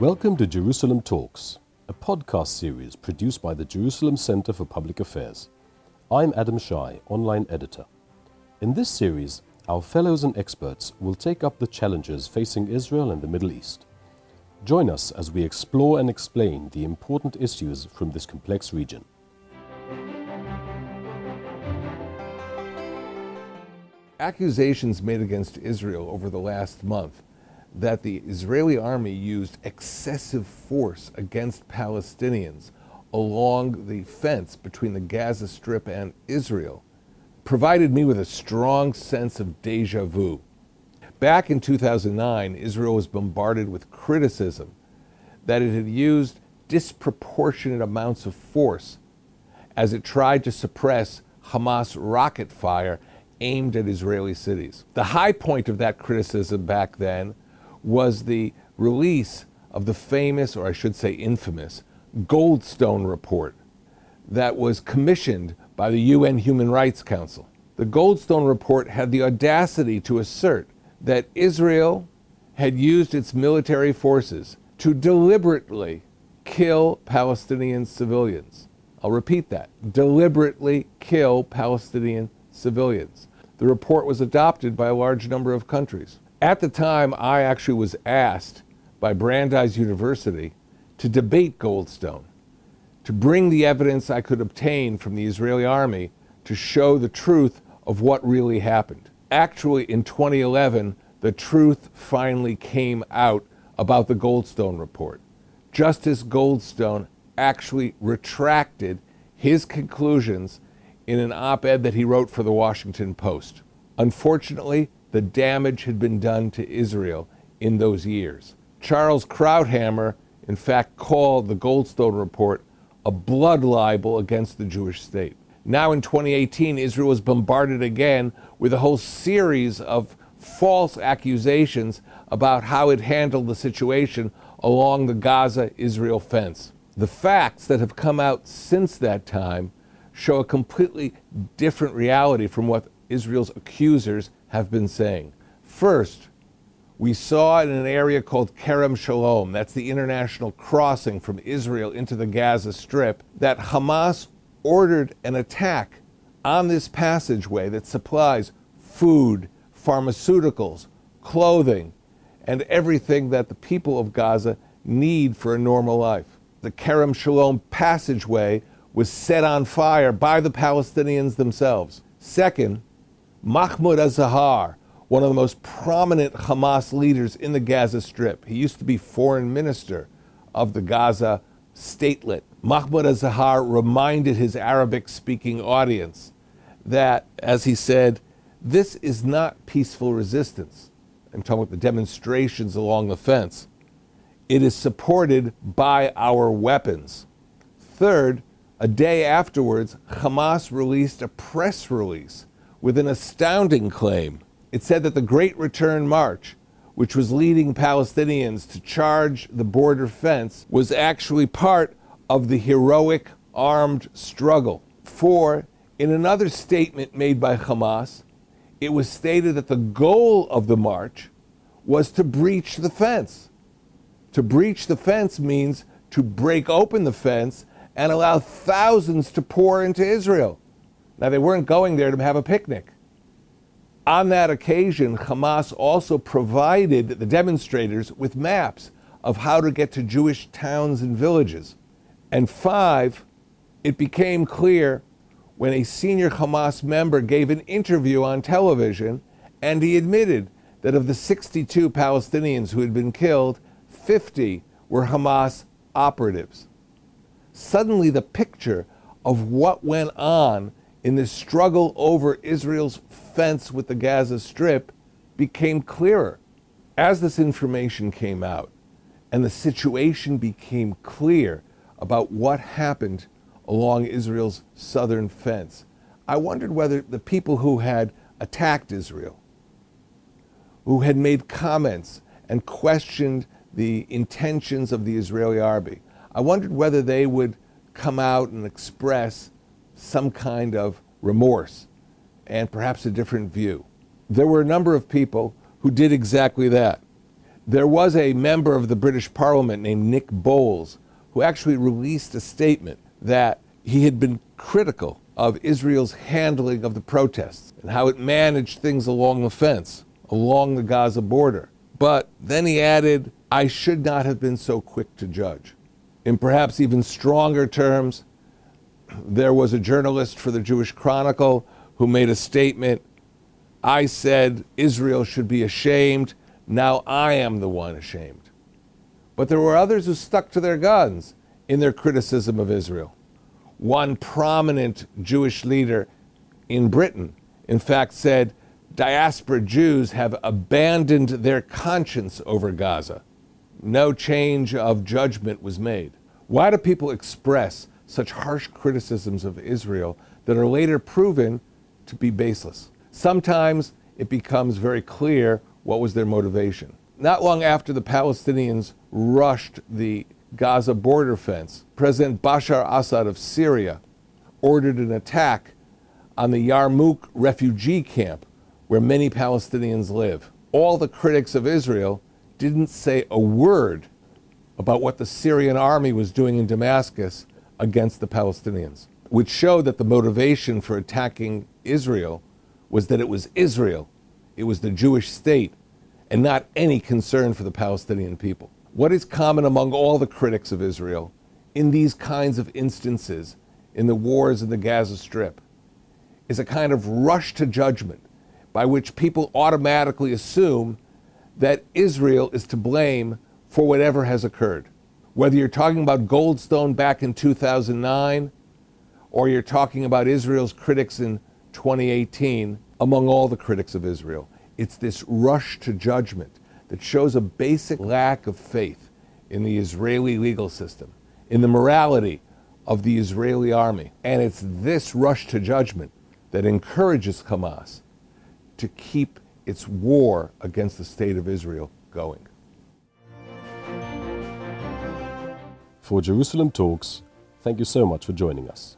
Welcome to Jerusalem Talks, a podcast series produced by the Jerusalem Center for Public Affairs. I'm Adam Shai, online editor. In this series, our fellows and experts will take up the challenges facing Israel and the Middle East. Join us as we explore and explain the important issues from this complex region. Accusations made against Israel over the last month that the Israeli army used excessive force against Palestinians along the fence between the Gaza Strip and Israel provided me with a strong sense of deja vu. Back in 2009, Israel was bombarded with criticism that it had used disproportionate amounts of force as it tried to suppress Hamas rocket fire aimed at Israeli cities. The high point of that criticism back then was the release of the famous, or I should say infamous, Goldstone report that was commissioned by the UN Human Rights Council. The Goldstone report had the audacity to assert that Israel had used its military forces to deliberately kill Palestinian civilians. I'll repeat that deliberately kill Palestinian civilians. The report was adopted by a large number of countries. At the time, I actually was asked by Brandeis University to debate Goldstone, to bring the evidence I could obtain from the Israeli army to show the truth of what really happened. Actually, in 2011, the truth finally came out about the Goldstone report. Justice Goldstone actually retracted his conclusions in an op ed that he wrote for the Washington Post. Unfortunately, the damage had been done to Israel in those years. Charles Krauthammer, in fact, called the Goldstone report a blood libel against the Jewish state. Now in 2018, Israel was bombarded again with a whole series of false accusations about how it handled the situation along the Gaza Israel fence. The facts that have come out since that time show a completely different reality from what Israel's accusers have been saying. First, we saw in an area called Kerem Shalom, that's the international crossing from Israel into the Gaza Strip, that Hamas ordered an attack on this passageway that supplies food, pharmaceuticals, clothing, and everything that the people of Gaza need for a normal life. The Kerem Shalom passageway was set on fire by the Palestinians themselves. Second, Mahmoud Azzahar, one of the most prominent Hamas leaders in the Gaza Strip. He used to be foreign minister of the Gaza statelet. Mahmoud Azzahar reminded his Arabic speaking audience that, as he said, this is not peaceful resistance. I'm talking about the demonstrations along the fence. It is supported by our weapons. Third, a day afterwards, Hamas released a press release with an astounding claim. It said that the Great Return March, which was leading Palestinians to charge the border fence, was actually part of the heroic armed struggle. For, in another statement made by Hamas, it was stated that the goal of the march was to breach the fence. To breach the fence means to break open the fence and allow thousands to pour into Israel. Now, they weren't going there to have a picnic. On that occasion, Hamas also provided the demonstrators with maps of how to get to Jewish towns and villages. And five, it became clear when a senior Hamas member gave an interview on television and he admitted that of the 62 Palestinians who had been killed, 50 were Hamas operatives. Suddenly, the picture of what went on in the struggle over Israel's fence with the Gaza Strip became clearer. As this information came out and the situation became clear about what happened along Israel's southern fence, I wondered whether the people who had attacked Israel, who had made comments and questioned the intentions of the Israeli army, I wondered whether they would come out and express some kind of remorse and perhaps a different view. There were a number of people who did exactly that. There was a member of the British Parliament named Nick Boles who actually released a statement that he had been critical of Israel's handling of the protests and how it managed things along the fence, along the Gaza border. But then he added, I should not have been so quick to judge. In perhaps even stronger terms, there was a journalist for the Jewish Chronicle who made a statement I said Israel should be ashamed. Now I am the one ashamed. But there were others who stuck to their guns in their criticism of Israel. One prominent Jewish leader in Britain, in fact, said diaspora Jews have abandoned their conscience over Gaza. No change of judgment was made. Why do people express such harsh criticisms of Israel that are later proven to be baseless? Sometimes it becomes very clear what was their motivation. Not long after the Palestinians rushed the Gaza border fence, President Bashar Assad of Syria ordered an attack on the Yarmouk refugee camp where many Palestinians live. All the critics of Israel didn't say a word about what the Syrian army was doing in Damascus against the Palestinians, which showed that the motivation for attacking Israel was that it was Israel, it was the Jewish state, and not any concern for the Palestinian people. What is common among all the critics of Israel in these kinds of instances in the wars in the Gaza Strip is a kind of rush to judgment by which people automatically assume that Israel is to blame for whatever has occurred. Whether you're talking about Goldstone back in 2009 or you're talking about Israel's critics in 2018, among all the critics of Israel, it's this rush to judgment that shows a basic lack of faith in the Israeli legal system, in the morality of the Israeli army. And it's this rush to judgment that encourages Hamas to keep its war against the state of Israel going. For Jerusalem Talks, thank you so much for joining us.